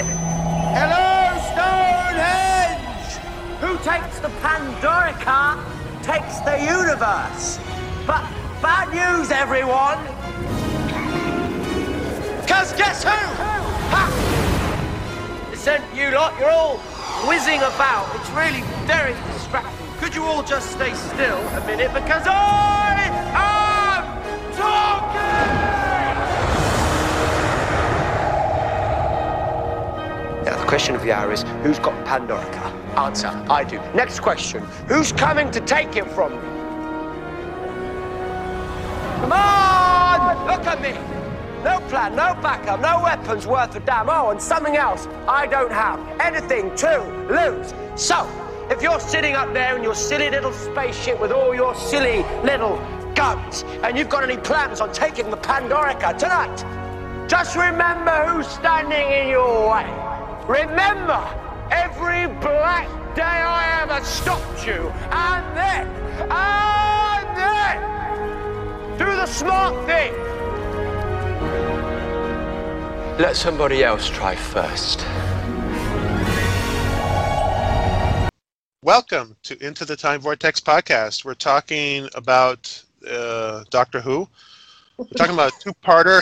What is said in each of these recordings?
Hello, Stonehenge! Who takes the Pandorica takes the universe. But bad news, everyone! Cause guess who? Ha! Listen, you lot, you're all whizzing about. It's really very distracting. Could you all just stay still a minute? Because I am talking! Question of the hour is who's got Pandorica? Answer I do. Next question who's coming to take it from me? Come on! Look at me! No plan, no backup, no weapons worth a damn. Oh, and something else I don't have. Anything to lose. So, if you're sitting up there in your silly little spaceship with all your silly little guns, and you've got any plans on taking the Pandorica tonight, just remember who's standing in your way. Remember every black day I ever stopped you, and then, and then, do the smart thing. Let somebody else try first. Welcome to Into the Time Vortex podcast. We're talking about uh, Doctor Who. We're talking about a two-parter.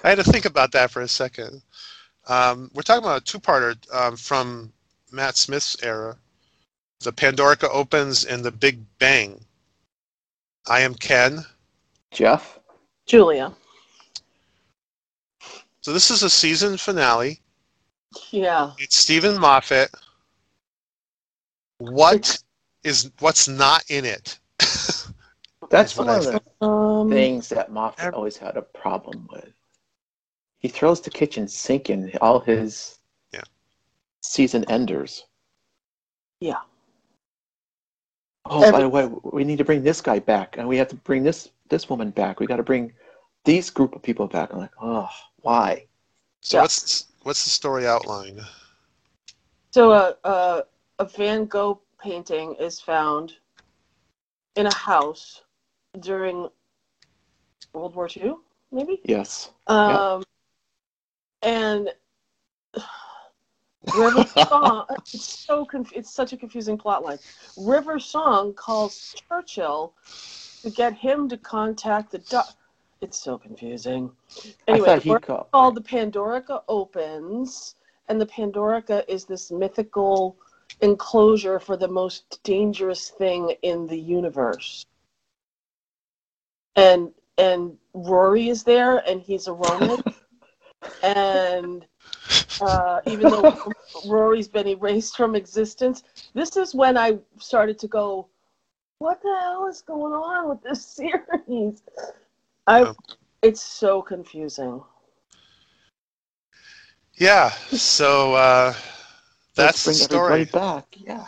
I had to think about that for a second. Um, we're talking about a two-parter um, from Matt Smith's era. The Pandorica opens in the Big Bang. I am Ken. Jeff. Julia. So this is a season finale. Yeah. It's Steven Moffat. What is what's not in it? That's one of the Um, things that Moffat always had a problem with. He throws the kitchen sink in all his Yeah. season enders. Yeah. Oh, by the way, we need to bring this guy back, and we have to bring this this woman back. We got to bring these group of people back. I'm like, oh, why? So Yeah. what's what's the story outline? So a, a a Van Gogh painting is found in a house during World War II, maybe. Yes. Um, and River Song. It's so conf- It's such a confusing plot line. River Song calls Churchill to get him to contact the. Do- it's so confusing. Anyway, he called. called the Pandorica opens, and the Pandorica is this mythical enclosure for the most dangerous thing in the universe. And and Rory is there, and he's a Roman, and uh, even though Rory's been erased from existence, this is when I started to go, "What the hell is going on with this series?" I, Oh. it's so confusing. Yeah. So uh, that's Let's the bring story. everybody back. Yeah.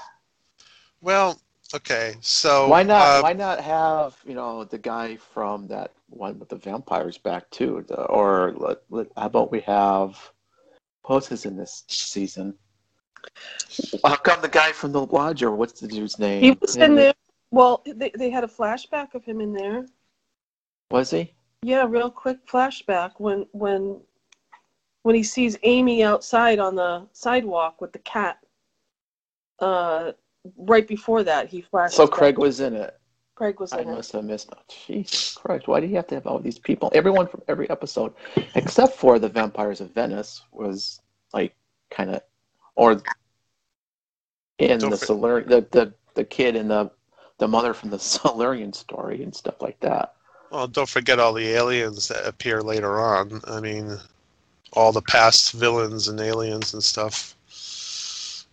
Well, okay. So Why not? uh, why not have you know the guy from that one with the vampires back too? The, or let, let, how about we have who's is in this season? How come the guy from the lodger? What's the dude's name? He was in there. Well, they, they had a flashback of him in there. Was he? Yeah, real quick flashback when when when he sees Amy outside on the sidewalk with the cat. Uh, right before that, he flashes. So back. Craig was in it. Craig was I in it. I must have missed. it. Jesus Christ! Why do you have to have all these people? Everyone from every episode, except for the Vampires of Venice, was like kind of, or in Don't the for- the, the the kid and the the mother from the Silurian story and stuff like that. well, don't forget all the aliens that appear later on. I mean, all the past villains and aliens and stuff.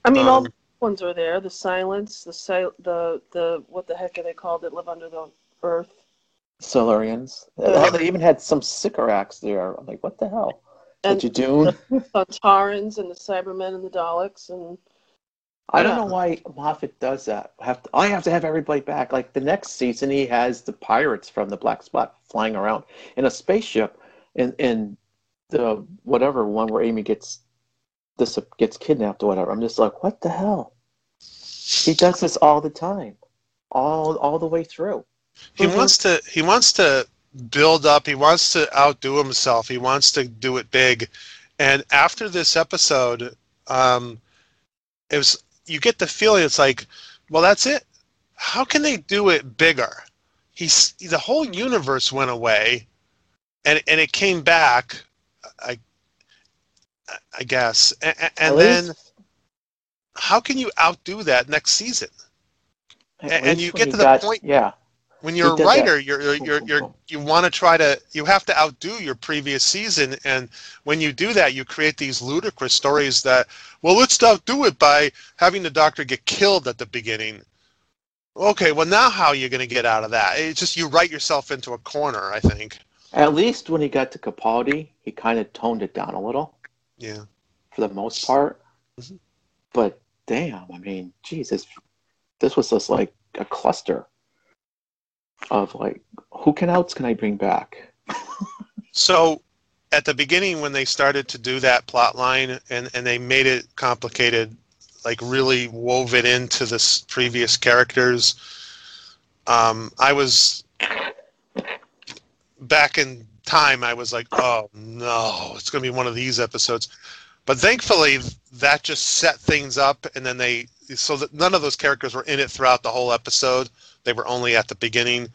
I mean, all Um, the ones are there. The silence, the sil- the the what the heck are they called that live under the earth? Silurians. Yeah. Oh, they even had some Sycorax there. I'm like, what the hell? And What you doing? Sontarans and the Cybermen and the Daleks and I don't Yeah. know why Moffat does that. I have to, I have to have everybody back. Like the next season, he has the pirates from the Black Spot flying around in a spaceship, in in the whatever one where Amy gets this gets kidnapped or whatever. I'm just like, what the hell? He does this all the time, all all the way through. He Mhm. wants to. He wants to build up. He wants to outdo himself. He wants to do it big, And after this episode, um, it was you get the feeling it's like, well, that's it. How can they do it bigger? He's the whole universe went away, and and it came back. I I guess, and, and then how can you outdo that next season? at and- you get to the got- point- Yeah, when you're a that. writer, you're you're you're, you're you want to try to you have to outdo your previous season, and when you do that, you create these ludicrous stories that well, let's outdo it by having the doctor get killed at the beginning. Okay, well now how are you going to get out of that? It's just you write yourself into a corner. I think. at least when he got to Capaldi, he kind of toned it down a little Yeah. for the most part. Mhm. But damn, I mean, Jesus, this was just like a cluster of like, who can else can I bring back? So at the beginning, when they started to do that plot line and, and they made it complicated, like really wove it into the previous characters, um, I was back in time. I was like, oh no, it's going to be one of these episodes. But thankfully, that just set things up, and then they so that none of those characters were in it throughout the whole episode. They were only at the beginning,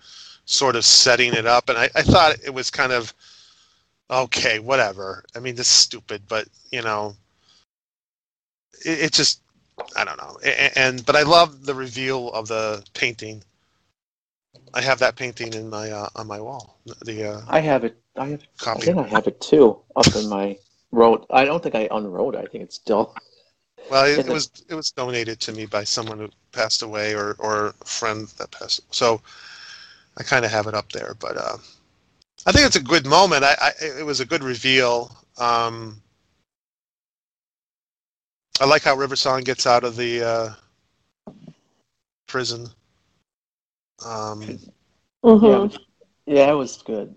sort of setting it up. And I, I thought it was kind of okay, whatever. I mean, this is stupid, but you know, it, it just I don't know. A- And but I love the reveal of the painting. I have that painting in my uh, on my wall. The uh, I have it. I have. I copy. think I have it too up in my wrote. I don't think I unwrote it. I think it's still. Well, it, it was it was donated to me by someone who passed away or or a friend that passed. So I kind of have it up there, but uh, I think it's a good moment. I, I it was a good reveal. Um, I like how River Song gets out of the uh, prison. Um, Mhm. Yeah, yeah, it was good.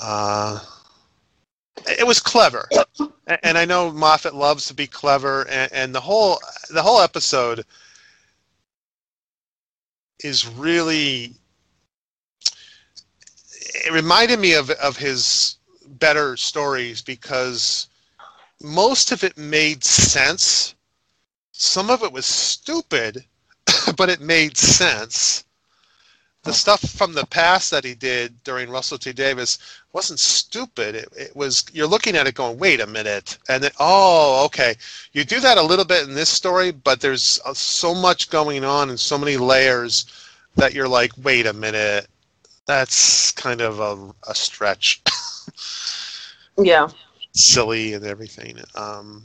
uh, it was clever, and I know Moffat loves to be clever, and, and the whole the whole episode is really. It reminded me of of his better stories because most of it made sense. Some of it was stupid, but it made sense. The stuff from the past that he did during Russell T Davies wasn't stupid. It, it was you're looking at it going, wait a minute, and then oh, okay, you do that a little bit in this story, but there's uh, so much going on and so many layers that you're like, wait a minute, that's kind of a, a stretch, Yeah. silly and everything. Um,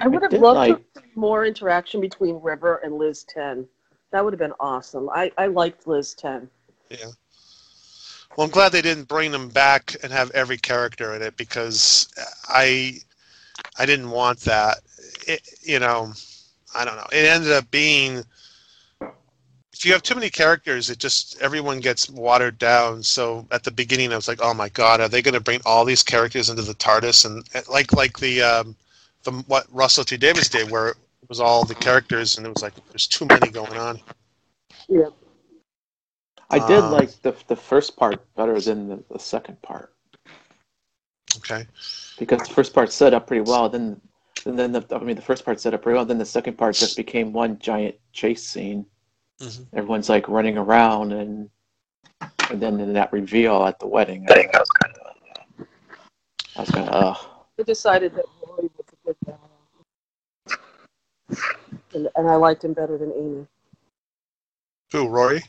I would have did loved like- to see more interaction between River and Liz Ten. That would have been awesome. I, I liked Liz Ten. Yeah. Well, I'm glad they didn't bring them back and have every character in it because I I didn't want that. It, you know, I don't know. It ended up being if you have too many characters, it just everyone gets watered down. So at the beginning, I was like, oh my god, are they going to bring all these characters into the TARDIS and and like like the um, the what Russell T Davies did, where it was all the characters and it was like there's too many going on. Yeah. I did Um, like the the first part better than the, the second part Okay. because the first part set up pretty well. Then, and then the I mean the first part set up pretty well. Then the second part just became one giant chase scene. Mhm. Everyone's like running around, and and then in that reveal at the wedding, I, think I was kind of, I was kind of, ugh. I decided that Roy was good guy. And, and I liked him better than Amy. Who, Rory?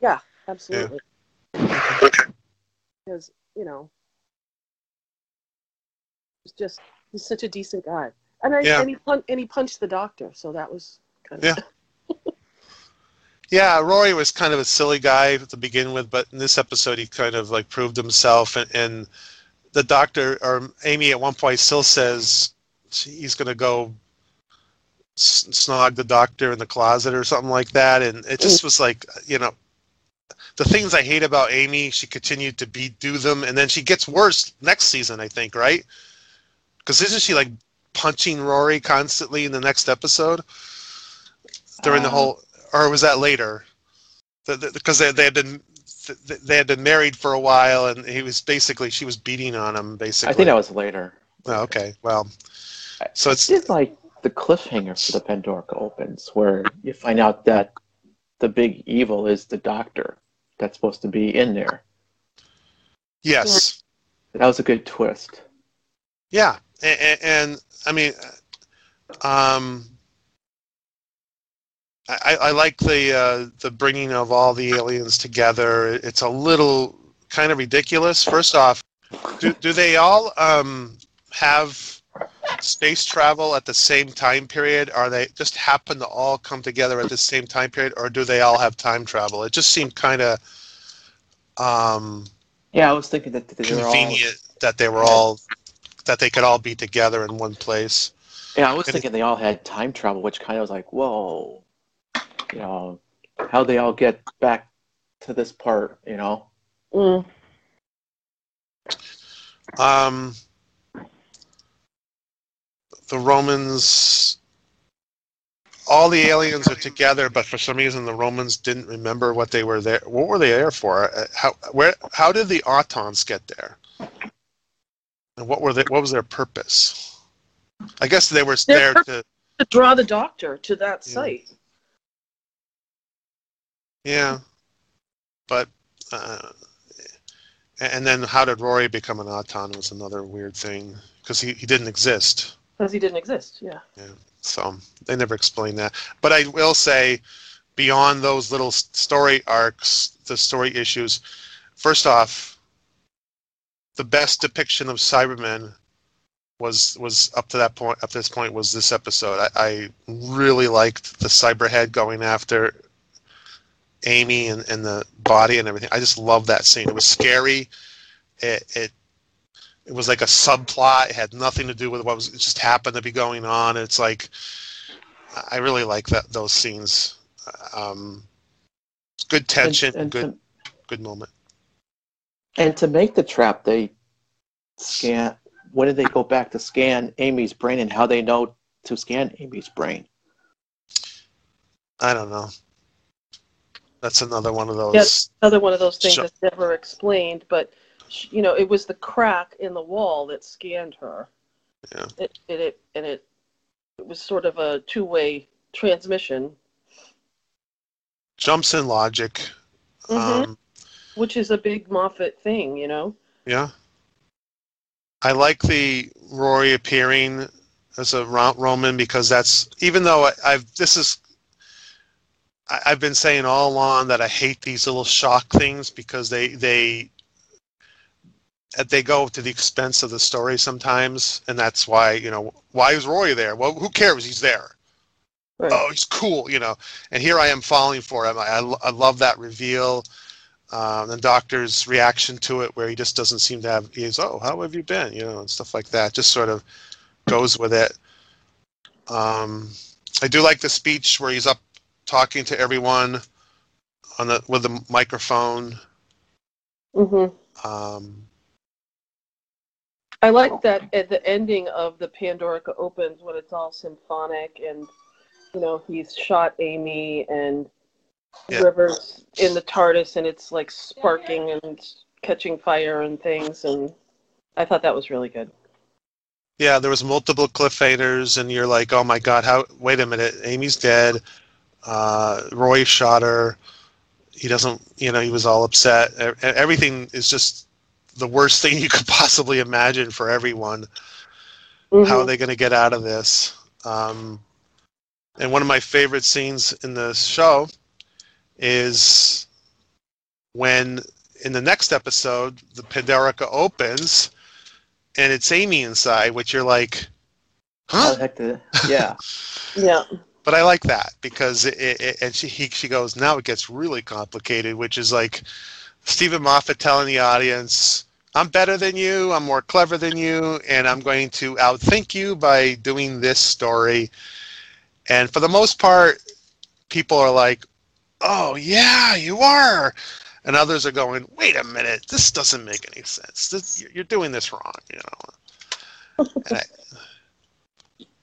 Yeah, absolutely. Because, you know, he's just, he's such a decent guy. And, I, Yeah. and, he, pun- and he punched the doctor, so that was kind of. Yeah. Yeah, Rory was kind of a silly guy to begin with, but in this episode, he kind of like proved himself. And, and the doctor or Amy at one point still says he's going to go snog the doctor in the closet or something like that. And it just was like, you know, the things I hate about Amy, she continued to be do them, and then she gets worse next season, I think, right? Because isn't she like punching Rory constantly in the next episode during the Uh, whole? or was that later? Because they, they had been they had been married for a while, and he was basically she was beating on him basically. I think that was later. Oh, okay. Well, so it's like the cliffhanger for the Pandora opens, where you find out that the big evil is the doctor that's supposed to be in there. yes, That was a good twist. yeah, and, and I mean, um, I, I like the uh, the bringing of all the aliens together. It's a little kind of ridiculous. First off, do do they all um, have space travel at the same time period? Are they just happen to all come together at the same time period, or do they all have time travel? It just seemed kind of um, Yeah, I was thinking that they were all. convenient that they were all that they could all be together in one place. Yeah, I was It- thinking they all had time travel, which kind of was like, whoa, you know, how they all get back to this part, you know? Mm. Um, the Romans, all the aliens are together, but for some reason the Romans didn't remember what they were there. What were they there for? Uh, How where? How did the Autons get there? And what were they? What was their purpose? I guess they were Their there to. To draw the doctor to that Yeah. site. Yeah, but. Uh, and then how did Rory become an Auton was another weird thing because he, he didn't exist. Because he didn't exist, yeah. Yeah. So they never explained that. But I will say, beyond those little story arcs, the story issues, first off, the best depiction of Cybermen was was up to that point. Up to this point was this episode. I, I really liked the Cyberhead going after Amy and, and the body and everything. I just love that scene. It was scary. It, it it was like a subplot. It had nothing to do with what was. It just happened to be going on. It's like I really like that those scenes. Um, good tension. And, and, good to, good moment. and to make the trap, they scan. When did they go back to scan Amy's brain and how they know to scan Amy's brain? I don't know. That's another one of those. Yes. Another one of those things Sure. that's never explained, but sh- you know, it was the crack in the wall that scanned her. Yeah. It, it, it and it it was sort of a two-way transmission, Jumps in logic. Mm-hmm. Um, which is a big Moffat thing, you know. yeah. I like the Rory appearing as a Roman because that's even though I, I've this is I, I've been saying all along that I hate these little shock things because they they they go to the expense of the story sometimes, and that's why you know why is Rory there? Well, who cares? He's there. Right. oh, he's cool, you know. And here I am falling for him. I, I, I love that reveal. Um, the doctor's reaction to it, where he just doesn't seem to have. He's, oh, how have you been? You know, and stuff like that. Just sort of goes with it. Um, I do like the speech where he's up talking to everyone on the with the microphone. Mm-hmm. Um, I like that at the ending of the Pandorica opens when it's all symphonic and you know he's shot Amy and Yeah. Rivers in the TARDIS and it's like sparking and catching fire and things and I thought that was really good. yeah, there was multiple cliffhangers, and you're like, oh my god, how? Wait a minute, Amy's dead. Uh, Roy shot her. He doesn't, you know, he was all upset. E- Everything is just the worst thing you could possibly imagine for everyone. How are Mhm. they going to get out of this? Um, and one of my favorite scenes in the show is when in the next episode the Pandorica opens and it's Amy inside, which you're like, huh? heck did? Yeah, Yeah. But I like that because it, it, it and she he, she goes now it gets really complicated, which is like Steven Moffat telling the audience, "I'm better than you, I'm more clever than you, and I'm going to outthink you by doing this story." And for the most part, people are like, "Oh yeah, you are," and others are going, "Wait a minute, this doesn't make any sense. This, you're- doing this wrong," you know.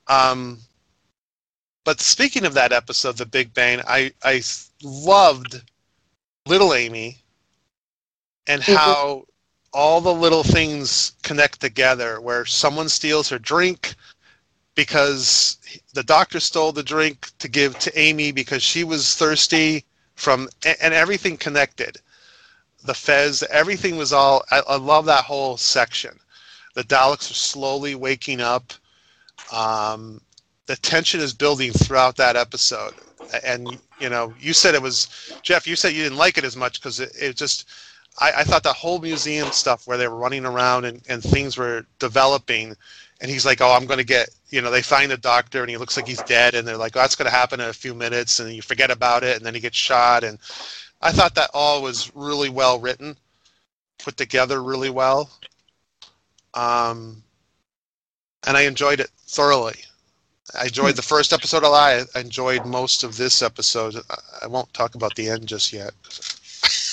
I, um, but speaking of that episode, The Big Bang, I I loved Little Amy and Mhm. how all the little things connect together where someone steals her drink because the doctor stole the drink to give to Amy because she was thirsty from and everything connected. The fez everything was all I, I love that whole section. The daleks are slowly waking up. Um, the tension is building throughout that episode. And you know you said it was jeff you said you didn't like it as much because it, it just I, I thought the whole museum stuff where they were running around and, and things were developing and he's like, "Oh, I'm going to get," you know, they find the doctor and he looks like he's dead, and they're like, "Oh, that's going to happen in a few minutes," and you forget about it, and then he gets shot, and I thought that all was really well written, put together really well, um, and I enjoyed it thoroughly. I enjoyed the first episode a lot. I enjoyed most of this episode. I won't talk about the end just yet.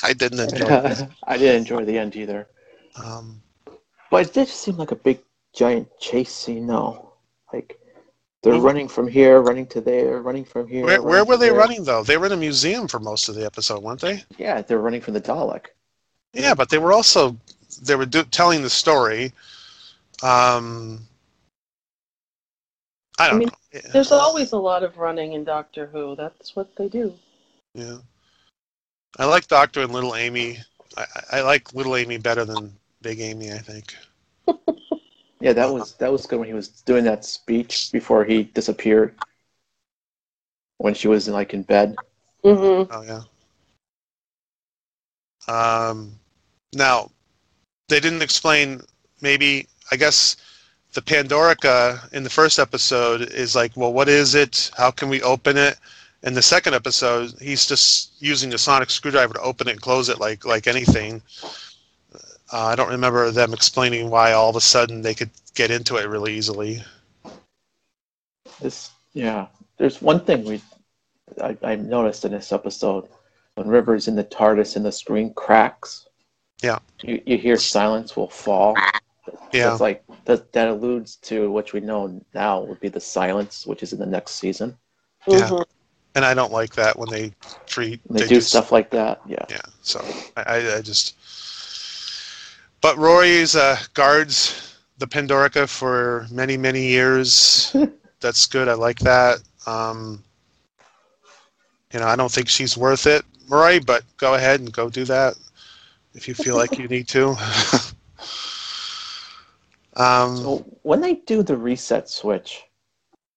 I didn't enjoy it. I didn't enjoy the end either. Um, But it did seem like a big giant chase scene though. Like they're Well, running from here, running to there, running from here. where where were they there. running though? They were in a museum for most of the episode, weren't they? Yeah, they're running from the Dalek. Yeah, but they were also they were do, telling the story. Um, I don't I mean, know. Yeah. There's always a lot of running in Doctor Who. That's what they do. Yeah, I like Doctor and Little Amy. I, I I like Little Amy better than Big Amy. I think. Yeah, that was that was good when he was doing that speech before he disappeared. When she was like in bed. hmm Oh yeah. Um, now, they didn't explain. Maybe I guess the Pandorica in the first episode is like, well, what is it? How can we open it? In the second episode, he's just using the sonic screwdriver to open it and close it like like anything. Uh, I don't remember them explaining why all of a sudden they could get into it really easily. This yeah. There's one thing we I, I noticed in this episode when River's in the TARDIS and the screen cracks. Yeah. You you hear silence will fall. Yeah. That's like that that alludes to which we know now would be the silence, which is in the next season. Yeah. And I don't like that when they treat When they, do stuff like that. Yeah. yeah so I, I, I just but rory's uh, guards the pandorica for many many years that's good i like that um, you know i don't think she's worth it rory but go ahead and go do that if you feel like you need to um, So when they do the reset switch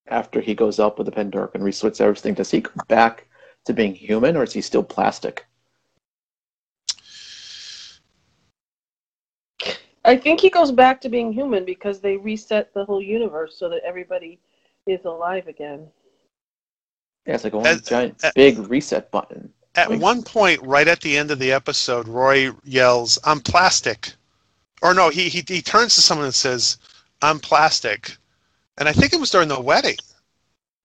after he goes up with the Pandoric and resets everything, does he go back to being human or is he still plastic? I think he goes back to being human because they reset the whole universe so that everybody is alive again. Yeah, it's like a one As- giant uh, big reset button. At Like- one point, right at the end of the episode, Roy yells, "I'm plastic," or no, he he he turns to someone and says, "I'm plastic," and I think it was during the wedding,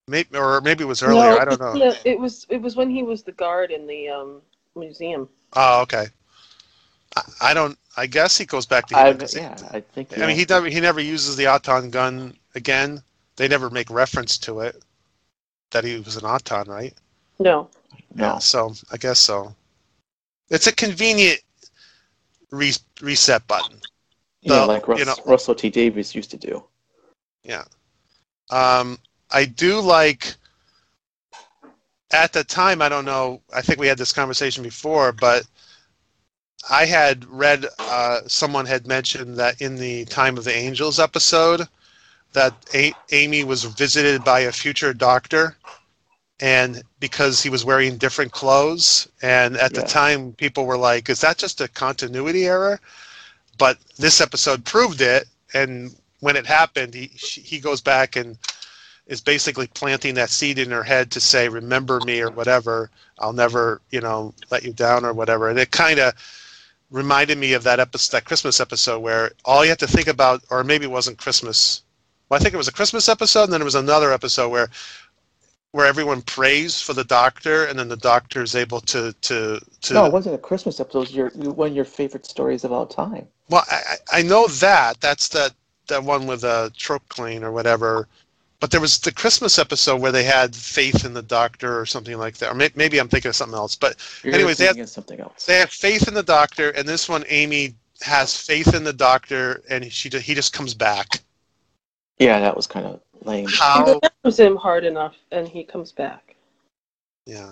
maybe or maybe it was earlier. No, I don't know. Yeah, it was it was when he was the guard in the um, museum. Oh, okay. I, I don't. I guess he goes back to. I, human 'cause he- yeah, I think. I mean, he never he never uses the Auton gun again. They never make reference to it that he was an Auton, right? No. Yeah, no. so I guess so. It's a convenient re- reset button. Yeah, the- like Russ, you know- Russell T Davies used to do. Um, I do like. At the time, I don't know. I think we had this conversation before, but I had read uh, someone had mentioned that in the Time of the Angels episode, that a- Amy was visited by a future doctor, and because he was wearing different clothes, and at the time people were like, "Is that just a continuity error?" But this episode proved it, and when it happened, he she- he goes back and is basically planting that seed in her head to say, "Remember me" or whatever. I'll never, you know, let you down or whatever. And it kind of reminded me of that episode, that Christmas episode, where all you have to think about, or maybe it wasn't Christmas. Well, I think it was a Christmas episode, and then it was another episode where where everyone prays for the doctor, and then the doctor is able to to to. No, it wasn't a Christmas episode. It was your one of your favorite stories of all time. Well, I, I know that. That's that that one with uh, Trope Clean or whatever. But there was the Christmas episode where they had faith in the doctor or something like that. Or may, maybe I'm thinking of something else. But You're Anyways, they thinking had- something else. they had faith in the doctor, and this one, Amy has faith in the doctor, and she he just comes back. Yeah, that was kind of lame. He How? remembers him hard enough, and he comes back. Yeah.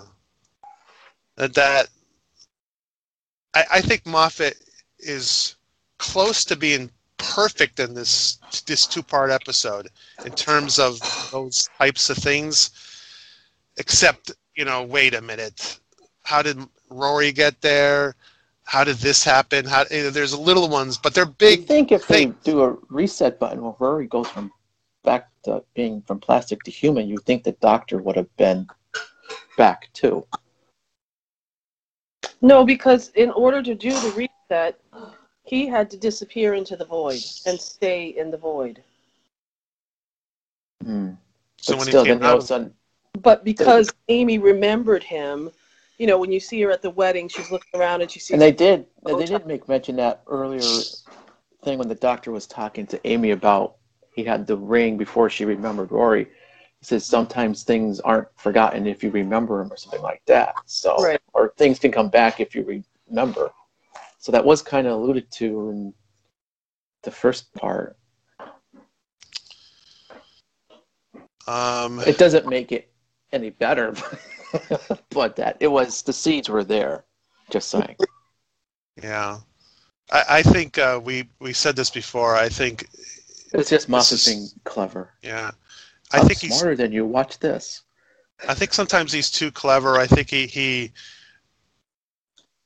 That that I, I think Moffat is close to being perfect in this this two part episode in terms of those types of things. Except, you know, wait a minute. How did Rory get there? How did this happen? How you know, there's little ones, but they're big. I big. think if thing. they do a reset button where Rory goes from back to being from plastic to human, you think the doctor would have been back too. No, because in order to do the reset, he had to disappear into the void and stay in the void. Hmm. So but when still, he came then all of out, a sudden, But because Amy remembered him, you know, when you see her at the wedding, she's looking around and she sees. and they did, Oh, they did make mention that earlier thing when the doctor was talking to Amy about he had the ring before she remembered Rory. He says sometimes things aren't forgotten if you remember them or something like that. So, Right. or things can come back if you remember. So that was kind of alluded to in the first part. um, It doesn't make it any better, but that it was the seeds were there. Just saying. yeah, I, I think uh, we we said this before. I think It's just Moffat is- being clever. yeah, I I'm think he's smarter than you. Watch this. I think sometimes he's too clever. I think he, he,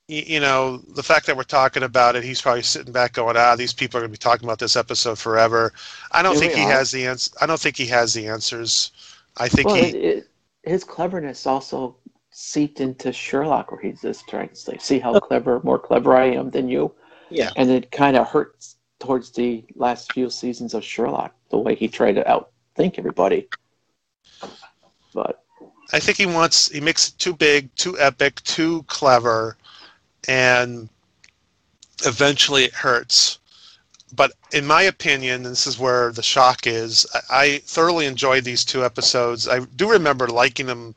you know, the fact that we're talking about it, he's probably sitting back going, ah, these people are going to be talking about this episode forever. I don't Here think he are. has the ans- I don't think he has the answers. I think Well, he, it, it, his cleverness also seeped into Sherlock, where he's just trying to say, "See how clever, more clever I am than you." Yeah. And it kind of hurts towards the last few seasons of Sherlock, the way he tried to outthink everybody. But I think he wants, he makes it too big, too epic, too clever, and eventually it hurts. But in my opinion, this is where the shock is, I, I thoroughly enjoyed these two episodes. I do remember liking them.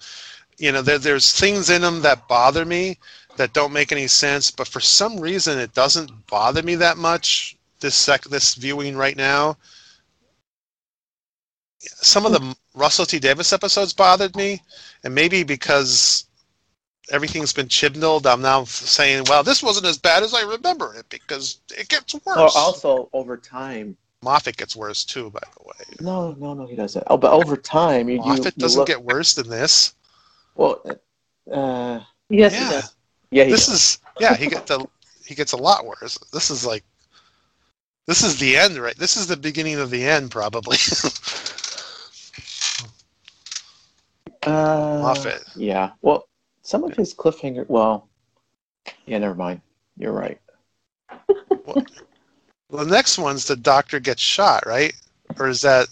You know, there, there's things in them that bother me that don't make any sense, but for some reason it doesn't bother me that much. This sec, this viewing right now. Some of the Russell T Davies episodes bothered me, and maybe because everything's been chibnalled, I'm now saying, well, this wasn't as bad as I remember it because it gets worse. oh, also over time, Moffat gets worse too, by the way. no, no, no, he doesn't. Oh, but over time, you, you, Moffat you doesn't look, get worse than this. well. Uh, Yes, he does. yeah, he this does. is yeah. He gets a he gets a lot worse. This is like this is the end, right? This is the beginning of the end, probably. Uh, Moffat. Yeah. Well, some of his cliffhanger. Well, yeah. Never mind. You're right. well, the next one's the doctor gets shot, right? Or is that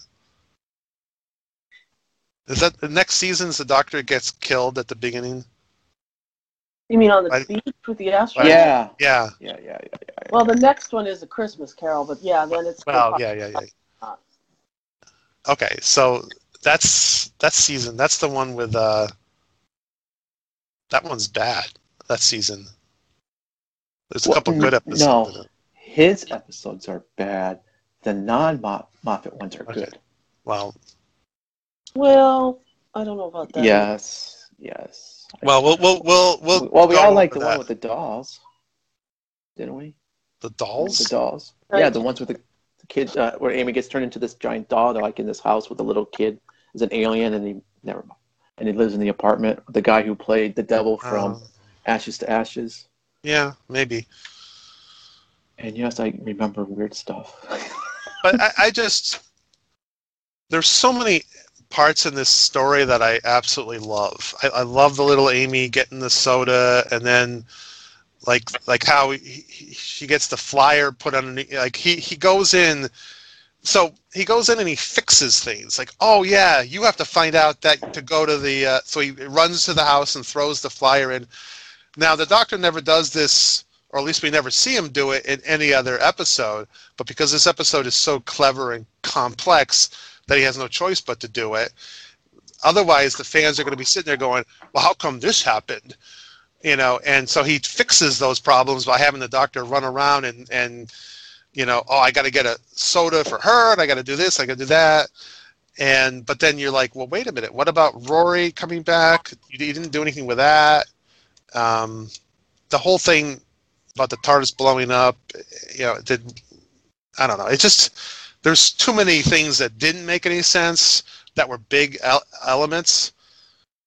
is that the next season's the doctor gets killed at the beginning? You mean on the I- beach with the astronaut? Yeah. Yeah. Yeah. Yeah. Yeah. yeah. Well, the next one is a Christmas Carol, but yeah, then it's. Well, yeah, yeah, yeah. Okay, so that's that's season. That's the one with uh. That one's bad. That season. There's a Well, couple good episodes. no. His episodes are bad. The non-Moffat ones are Okay. good. Well, Well, I don't know about that. Yes. Yes. well, we'll we'll we'll we'll. well, we all like the over one with the dolls, didn't we? the dolls. The dolls. dolls. Right. Yeah, the ones with the, the kid, uh, where Amy gets turned into this giant doll, they're like in this house with a little kid, is an alien, and he never mind, and he lives in the apartment. The guy who played the devil from Um, Ashes to Ashes. yeah, maybe. And yes, I remember weird stuff. but I, I just there's so many parts in this story that I absolutely love. I, I love the little Amy getting the soda, and then like like how he, he, she gets the flyer put on. Like he he goes in. So he goes in and he fixes things. Like, oh yeah, you have to find out that to go to the. Uh, so he runs to the house and throws the flyer in. Now the doctor never does this, or at least we never see him do it in any other episode. But because this episode is so clever and complex that he has no choice but to do it. Otherwise, the fans are going to be sitting there going, "Well, how come this happened?" you know, and so he fixes those problems by having the doctor run around and and you know, oh, I got to get a soda for her, and I got to do this, I got to do that, and but then you're like, well, wait a minute, what about Rory coming back? You, you didn't do anything with that. Um, the whole thing about the TARDIS blowing up, you know, did I don't know. It just there's too many things that didn't make any sense that were big elements.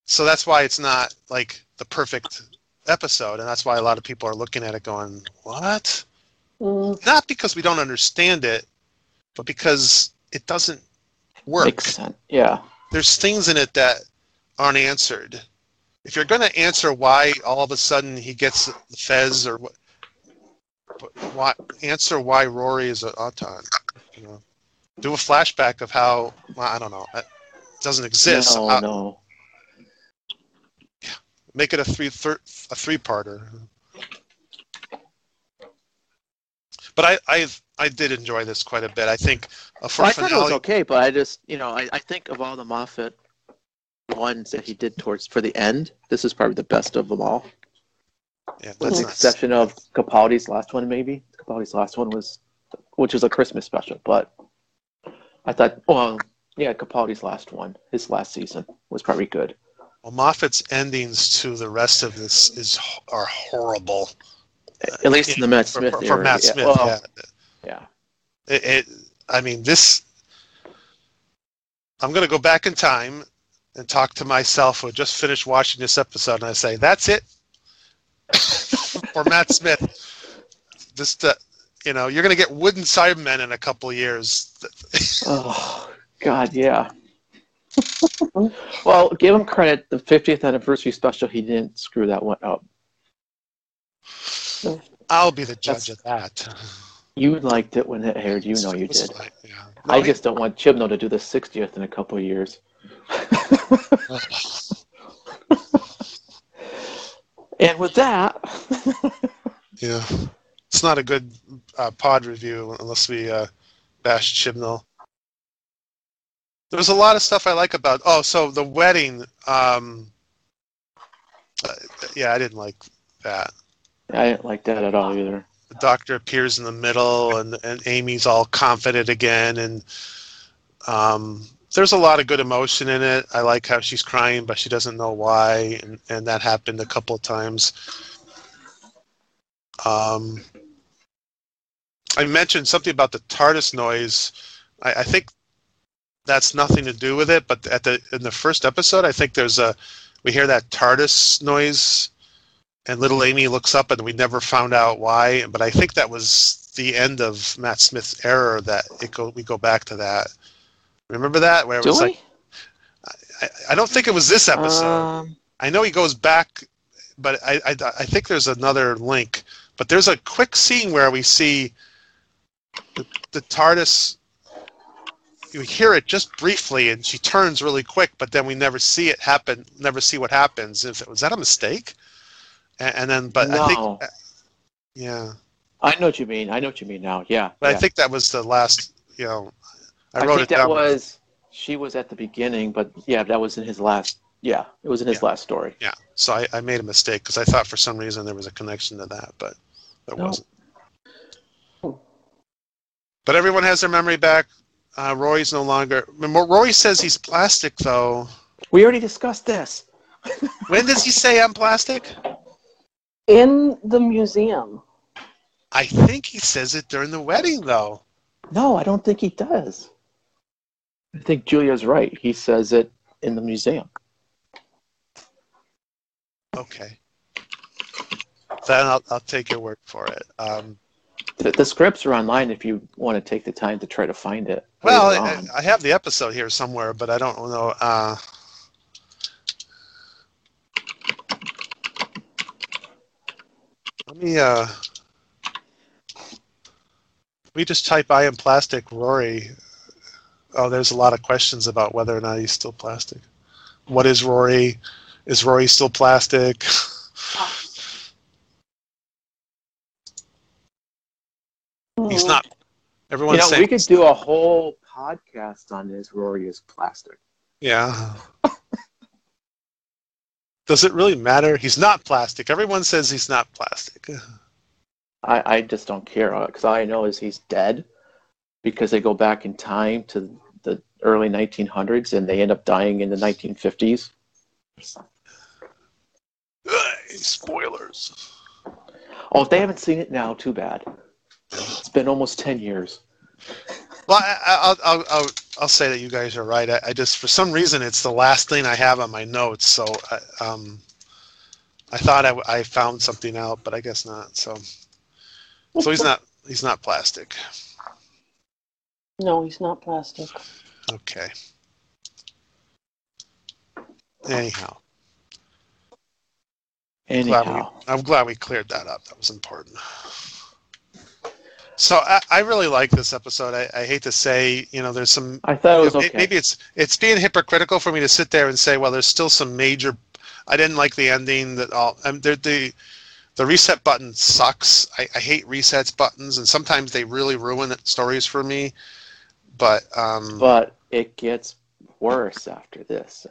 So that's why it's not like the perfect episode, and that's why a lot of people are looking at it going, "What?" Mm, Not because we don't understand it, but because it doesn't work. Makes sense. Yeah. There's things in it that aren't answered. If you're going to answer why all of a sudden he gets the Fez or what, why answer why Rory is an Auton? You know, do a flashback of how well, I don't know. It doesn't exist. No, Uh, no. Make it a three thir- a three parter. But I I I did enjoy this quite a bit. I think uh, for Well, I thought it was okay, but I just, you know, I, I think of all the Moffat ones that he did towards for the end, this is probably the best of them all. yeah, With the exception of Capaldi's last one, maybe. Capaldi's last one was, which was a Christmas special, but I thought, well, yeah, Capaldi's last one, his last season, was probably good. well, Moffat's endings to the rest of this is are horrible. At least in the Matt For- Smith for, era. for Matt yeah. Well, yeah. yeah. It, it, I mean, this. I'm going to go back in time and talk to myself who just finished watching this episode, and I say, "That's it." For Matt Smith, just uh, you know, you're going to get wooden Cybermen in a couple of years. Oh God, yeah. well, give him credit. The 50th anniversary special, he didn't screw that one up. I'll be the That's- judge of that. You liked it when it aired. You know you did. like, yeah. I No, just don't want Chibnall to do the 60th in a couple of years. and with that, Yeah, it's not a good uh, pod review unless we uh, bash Chibnall. There's a lot of stuff I like about. Oh, so the wedding. Um, uh, yeah, I didn't like that. I didn't like that at all either. The doctor appears in the middle, and and Amy's all confident again, and um, there's a lot of good emotion in it. I like how she's crying, but she doesn't know why, and, and that happened a couple of times. Um, I mentioned something about the TARDIS noise. I, I think that's nothing to do with it, but at the in the first episode, I think there's a we hear that TARDIS noise, and little Amy looks up, and we never found out why. But I think that was the end of Matt Smith's error. That it go we go back to that. Remember that where it Do was we? like I, I don't think it was this episode. Um, I know he goes back, but I, I, I think there's another link. But there's a quick scene where we see the, the TARDIS. You hear it just briefly, and she turns really quick, but then we never see it happen. Never see what happens. If was that a mistake? And, and then, but I think, yeah, I know what you mean. I know what you mean now. Yeah. but yeah. I think that was the last. You know, I I wrote think it that down. was she was at the beginning, but yeah, that was in his last. Yeah, it was in his Yeah. last story. Yeah, so I, I made a mistake because I thought for some reason there was a connection to that, but there No. wasn't. But everyone has their memory back. Uh, Roy's no longer. Roy says he's plastic, though. We already discussed this. When does he say I'm plastic? In the museum. I think he says it during the wedding, though. No, I don't think he does. I think Julia's right. He says it in the museum. Okay. Then I'll, I'll take your word for it. Um, The, the scripts are online if you want to take the time to try to find it. well, I. I have the episode here somewhere, but I don't know. Uh, let me. Uh, we just type "I am plastic, Rory." Oh, there's a lot of questions about whether or not he's still plastic. What is Rory? Is Rory still plastic? He's not. you Everyone's know, saying. we could do a whole podcast on this. Rory is plastic. Yeah. Does it really matter? He's not plastic. Everyone says he's not plastic. I, I just don't care uh, because all I know is he's dead because they go back in time to the early 1900s and they end up dying in the 1950s. Spoilers. Oh, if they haven't seen it now, too bad. It's been almost 10 years. Well, I, will I'll, I'll, I'll say that you guys are right. I, I, just, for some reason, it's the last thing I have on my notes. So I, um, I thought I, I found something out, but I guess not. So, so he's not, he's not plastic. No, he's not plastic. Okay. Anyhow. Anyhow. Glad we, I'm glad we cleared that up. That was important. So I, I really like this episode. I, I, hate to say, you know, there's some. I thought it was you know, okay. Maybe it's it's being hypocritical for me to sit there and say, well, there's still some major. I didn't like the ending. That all. Um, the the reset button sucks. I, I hate resets buttons, and sometimes they really ruin stories for me. But um, but it gets worse after this.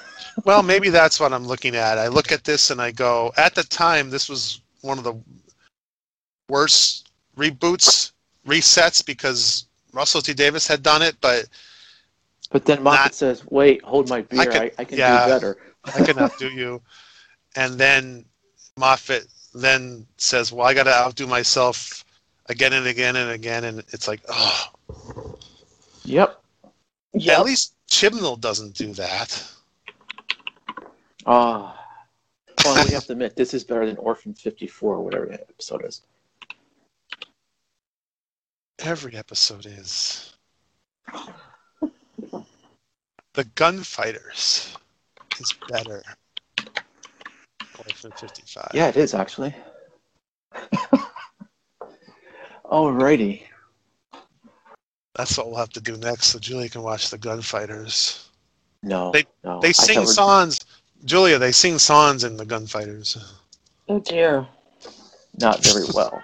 well, maybe that's what I'm looking at. I look at this and I go, at the time, this was one of the worst reboots, resets because Russell T Davies had done it, but but then Moffat not, says, "Wait, hold my beer. I, could, I, I can yeah, do better. I can outdo you." And then Moffat then says, "Well, I got to outdo myself again and again and again," and it's like, oh. Yep. yep. At least Chibnall doesn't do that. Ah. Oh. Well, we have to admit, this is better than Orphan 54, or whatever that episode is. Every episode is. The Gunfighters is better. Orphan 55. Yeah, it is actually. Alrighty. That's what we'll have to do next, so Julia can watch the Gunfighters. No, they no, they sing covered... songs. Julia, they sing songs in the Gunfighters. Oh dear. Not very well.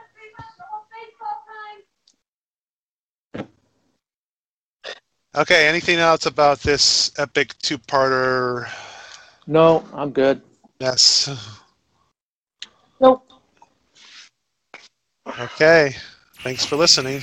Okay, anything else about this epic two-parter? No, I'm good. Yes. Nope. Okay. Thanks for listening.